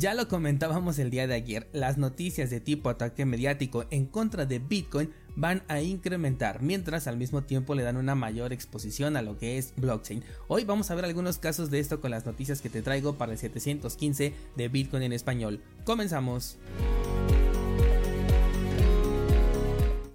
Ya lo comentábamos el día de ayer, las noticias de tipo ataque mediático en contra de Bitcoin van a incrementar, mientras al mismo tiempo le dan una mayor exposición a lo que es blockchain. Hoy vamos a ver algunos casos de esto con las noticias que te traigo para el 715 de Bitcoin en español. Comenzamos.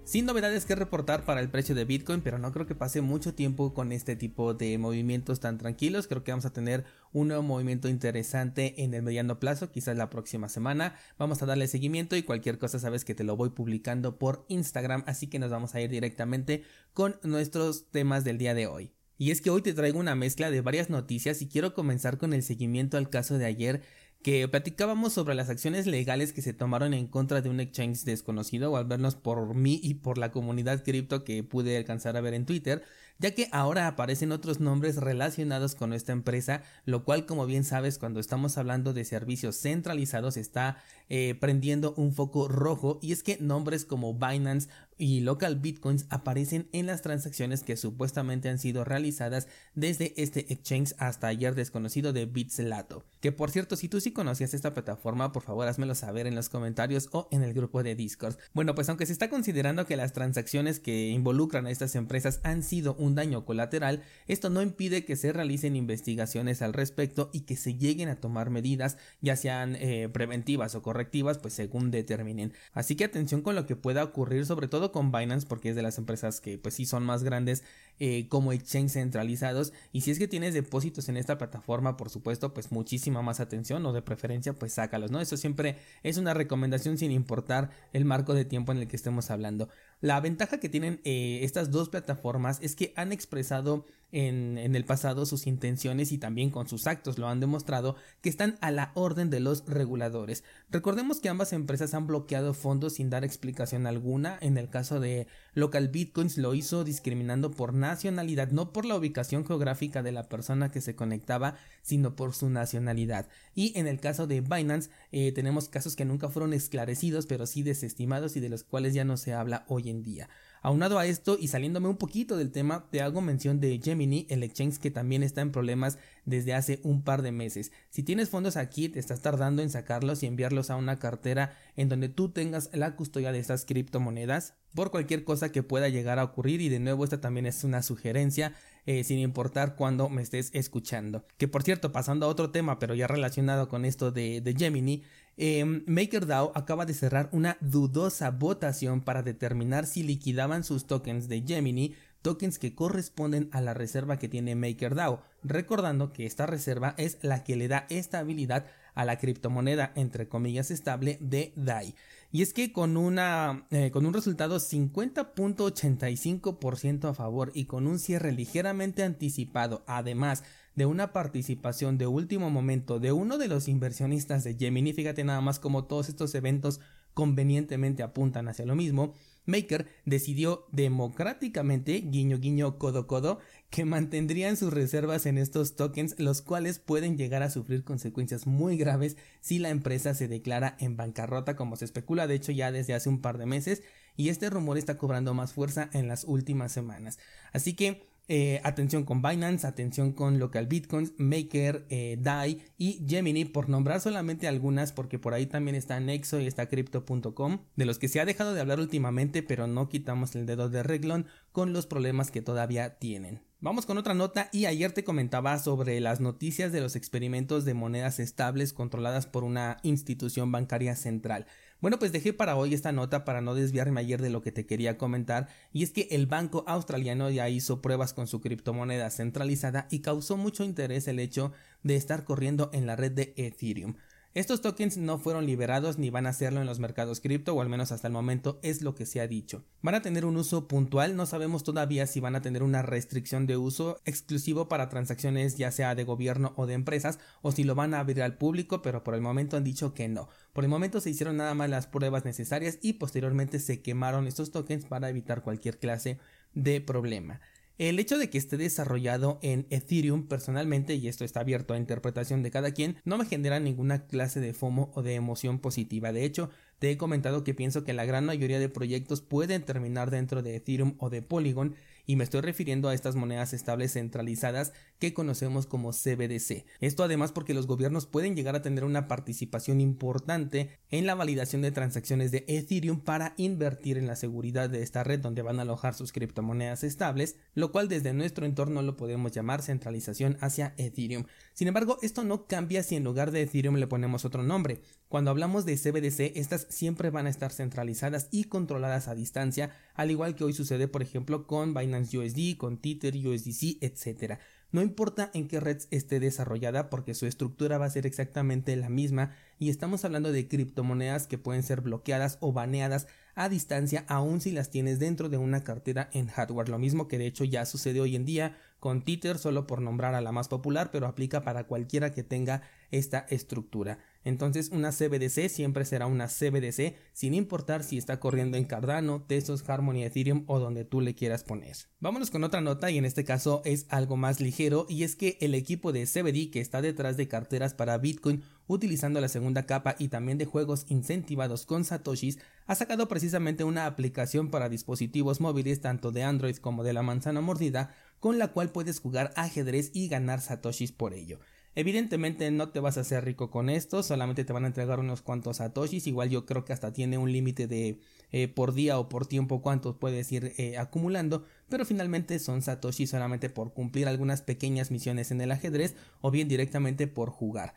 Sin novedades que reportar para el precio de Bitcoin, pero no creo que pase mucho tiempo con este tipo de movimientos tan tranquilos. Creo que vamos a tener un nuevo movimiento interesante en el mediano plazo, quizás la próxima semana. Vamos a darle seguimiento y cualquier cosa sabes que te lo voy publicando por Instagram, así que nos vamos a ir directamente con nuestros temas del día de hoy. Y es que hoy te traigo una mezcla de varias noticias y quiero comenzar con el seguimiento al caso de ayer que platicábamos sobre las acciones legales que se tomaron en contra de un exchange desconocido o al vernos por mí y por la comunidad cripto que pude alcanzar a ver en Twitter, ya que ahora aparecen otros nombres relacionados con esta empresa, lo cual como bien sabes cuando estamos hablando de servicios centralizados está eh, prendiendo un foco rojo y es que nombres como Binance y Local Bitcoins aparecen en las transacciones que supuestamente han sido realizadas desde este exchange hasta ayer desconocido de Bitslato. Que por cierto, si tú sí conocías esta plataforma, por favor házmelo saber en los comentarios o en el grupo de Discord. Bueno, pues aunque se está considerando que las transacciones que involucran a estas empresas han sido un daño colateral, esto no impide que se realicen investigaciones al respecto y que se lleguen a tomar medidas, ya sean eh, preventivas o correctivas, pues según determinen. Así que atención con lo que pueda ocurrir, sobre todo con Binance porque es de las empresas que pues sí son más grandes eh, como exchange centralizados. Y si es que tienes depósitos en esta plataforma por supuesto pues muchísima más atención o de preferencia pues sácalos no eso siempre es una recomendación sin importar el marco de tiempo en el que estemos hablando. La ventaja que tienen eh, estas dos plataformas es que han expresado en, el pasado sus intenciones y también con sus actos lo han demostrado que están a la orden de los reguladores. Recordemos que ambas empresas han bloqueado fondos sin dar explicación alguna. En el caso de Local Bitcoins lo hizo discriminando por nacionalidad, no por la ubicación geográfica de la persona que se conectaba, sino por su nacionalidad. Y en el caso de Binance eh, tenemos casos que nunca fueron esclarecidos, pero sí desestimados y de los cuales ya no se habla hoy en día. Aunado a esto y saliéndome un poquito del tema, te hago mención de Gemini, el exchange que también está en problemas desde hace un par de meses. Si tienes fondos aquí, te estás tardando en sacarlos y enviarlos a una cartera en donde tú tengas la custodia de estas criptomonedas por cualquier cosa que pueda llegar a ocurrir y de nuevo esta también es una sugerencia eh, sin importar cuándo me estés escuchando que por cierto pasando a otro tema pero ya relacionado con esto de, de Gemini eh, MakerDAO acaba de cerrar una dudosa votación para determinar si liquidaban sus tokens de Gemini tokens que corresponden a la reserva que tiene MakerDAO, recordando que esta reserva es la que le da estabilidad a la criptomoneda entre comillas estable de DAI. Y es que con, una, eh, con un resultado 50.85% a favor y con un cierre ligeramente anticipado, además de una participación de último momento de uno de los inversionistas de Gemini, fíjate nada más como todos estos eventos convenientemente apuntan hacia lo mismo, Maker decidió democráticamente, guiño guiño codo codo, que mantendrían sus reservas en estos tokens, los cuales pueden llegar a sufrir consecuencias muy graves si la empresa se declara en bancarrota como se especula de hecho ya desde hace un par de meses y este rumor está cobrando más fuerza en las últimas semanas. Así que eh, atención con Binance, atención con Local Bitcoins, Maker, eh, DAI y Gemini, por nombrar solamente algunas, porque por ahí también está Nexo y está Crypto.com, de los que se ha dejado de hablar últimamente, pero no quitamos el dedo de reglón con los problemas que todavía tienen. Vamos con otra nota y ayer te comentaba sobre las noticias de los experimentos de monedas estables controladas por una institución bancaria central. Bueno, pues dejé para hoy esta nota para no desviarme ayer de lo que te quería comentar y es que el banco australiano ya hizo pruebas con su criptomoneda centralizada y causó mucho interés el hecho de estar corriendo en la red de Ethereum. Estos tokens no fueron liberados ni van a hacerlo en los mercados cripto, o al menos hasta el momento es lo que se ha dicho. Van a tener un uso puntual, no sabemos todavía si van a tener una restricción de uso exclusivo para transacciones ya sea de gobierno o de empresas, o si lo van a abrir al público, pero por el momento han dicho que no. Por el momento se hicieron nada más las pruebas necesarias y posteriormente se quemaron estos tokens para evitar cualquier clase de problema. El hecho de que esté desarrollado en Ethereum personalmente, y esto está abierto a interpretación de cada quien, no me genera ninguna clase de FOMO o de emoción positiva. De hecho, te he comentado que pienso que la gran mayoría de proyectos pueden terminar dentro de Ethereum o de Polygon, y me estoy refiriendo a estas monedas estables centralizadas que conocemos como CBDC. Esto además porque los gobiernos pueden llegar a tener una participación importante en la validación de transacciones de Ethereum para invertir en la seguridad de esta red donde van a alojar sus criptomonedas estables, lo cual desde nuestro entorno lo podemos llamar centralización hacia Ethereum. Sin embargo, esto no cambia si en lugar de Ethereum le ponemos otro nombre. Cuando hablamos de CBDC, estas siempre van a estar centralizadas y controladas a distancia, al igual que hoy sucede por ejemplo con Binance USD, con Tether, USDC, etc. No importa en qué red esté desarrollada porque su estructura va a ser exactamente la misma y estamos hablando de criptomonedas que pueden ser bloqueadas o baneadas a distancia aun si las tienes dentro de una cartera en hardware. Lo mismo que de hecho ya sucede hoy en día con Tether solo por nombrar a la más popular pero aplica para cualquiera que tenga esta estructura. Entonces una CBDC siempre será una CBDC sin importar si está corriendo en Cardano, Tesos, Harmony, Ethereum o donde tú le quieras poner. Vámonos con otra nota y en este caso es algo más ligero y es que el equipo de CBD que está detrás de carteras para Bitcoin utilizando la segunda capa y también de juegos incentivados con satoshis ha sacado precisamente una aplicación para dispositivos móviles tanto de Android como de la manzana mordida con la cual puedes jugar ajedrez y ganar satoshis por ello. Evidentemente no te vas a hacer rico con esto, solamente te van a entregar unos cuantos satoshis, igual yo creo que hasta tiene un límite de eh, por día o por tiempo cuántos puedes ir eh, acumulando, pero finalmente son satoshis solamente por cumplir algunas pequeñas misiones en el ajedrez o bien directamente por jugar.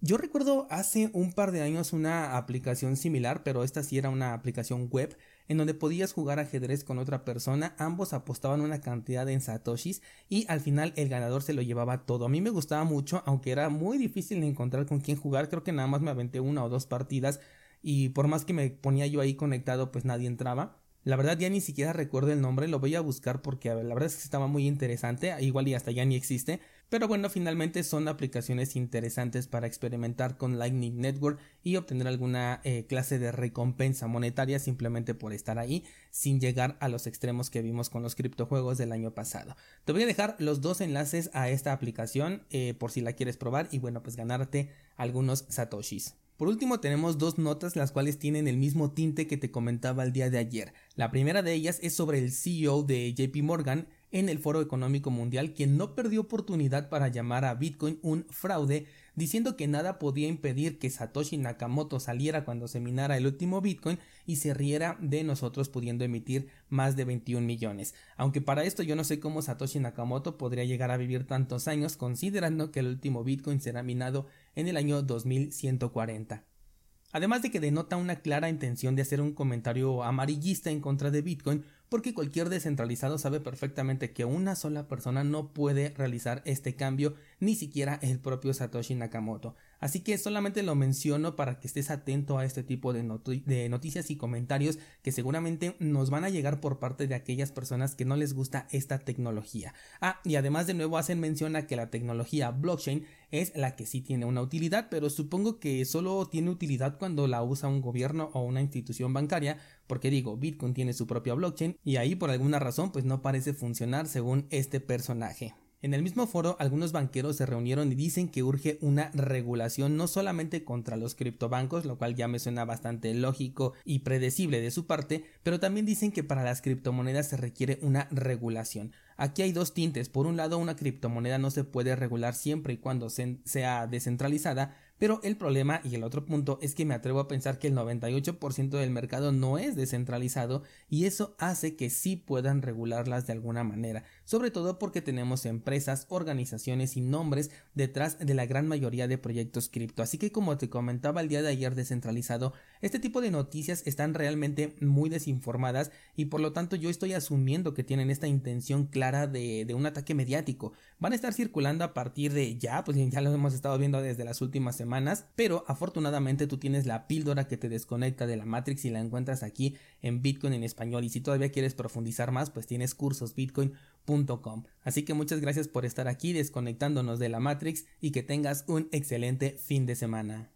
Yo recuerdo hace un par de años una aplicación similar, pero esta sí era una aplicación web en donde podías jugar ajedrez con otra persona, ambos apostaban una cantidad en satoshis y al final el ganador se lo llevaba todo. A mí me gustaba mucho, aunque era muy difícil encontrar con quién jugar, creo que nada más me aventé una o dos partidas y por más que me ponía yo ahí conectado pues nadie entraba. La verdad ya ni siquiera recuerdo el nombre, lo voy a buscar porque la verdad es que estaba muy interesante, igual y hasta ya ni existe, pero bueno, finalmente son aplicaciones interesantes para experimentar con Lightning Network y obtener alguna eh, clase de recompensa monetaria simplemente por estar ahí sin llegar a los extremos que vimos con los criptojuegos del año pasado. Te voy a dejar los dos enlaces a esta aplicación eh, por si la quieres probar y bueno pues ganarte algunos satoshis. Por último tenemos dos notas las cuales tienen el mismo tinte que te comentaba el día de ayer. La primera de ellas es sobre el CEO de JP Morgan en el Foro Económico Mundial quien no perdió oportunidad para llamar a Bitcoin un fraude diciendo que nada podía impedir que Satoshi Nakamoto saliera cuando se minara el último Bitcoin y se riera de nosotros pudiendo emitir más de 21 millones. Aunque para esto yo no sé cómo Satoshi Nakamoto podría llegar a vivir tantos años considerando que el último Bitcoin será minado en el año 2140. Además de que denota una clara intención de hacer un comentario amarillista en contra de Bitcoin, porque cualquier descentralizado sabe perfectamente que una sola persona no puede realizar este cambio, ni siquiera el propio Satoshi Nakamoto. Así que solamente lo menciono para que estés atento a este tipo de, noticias y comentarios que seguramente nos van a llegar por parte de aquellas personas que no les gusta esta tecnología. Ah, y además de nuevo hacen mención a que la tecnología blockchain es la que sí tiene una utilidad, pero supongo que solo tiene utilidad cuando la usa un gobierno o una institución bancaria, porque digo, Bitcoin tiene su propia blockchain y ahí por alguna razón pues no parece funcionar según este personaje. En el mismo foro, algunos banqueros se reunieron y dicen que urge una regulación no solamente contra los criptobancos, lo cual ya me suena bastante lógico y predecible de su parte, pero también dicen que para las criptomonedas se requiere una regulación. Aquí hay dos tintes. Por un lado, una criptomoneda no se puede regular siempre y cuando sea descentralizada, pero el problema y el otro punto es que me atrevo a pensar que el 98% del mercado no es descentralizado y eso hace que sí puedan regularlas de alguna manera, sobre todo porque tenemos empresas, organizaciones y nombres detrás de la gran mayoría de proyectos cripto. Así que como te comentaba el día de ayer descentralizado, este tipo de noticias están realmente muy desinformadas y por lo tanto yo estoy asumiendo que tienen esta intención clara de, un ataque mediático. Van a estar circulando a partir de ya, pues ya lo hemos estado viendo desde las últimas pero afortunadamente tú tienes la píldora que te desconecta de la Matrix y la encuentras aquí en Bitcoin en español y si todavía quieres profundizar más pues tienes cursosbitcoin.com. Así que muchas gracias por estar aquí desconectándonos de la Matrix y que tengas un excelente fin de semana.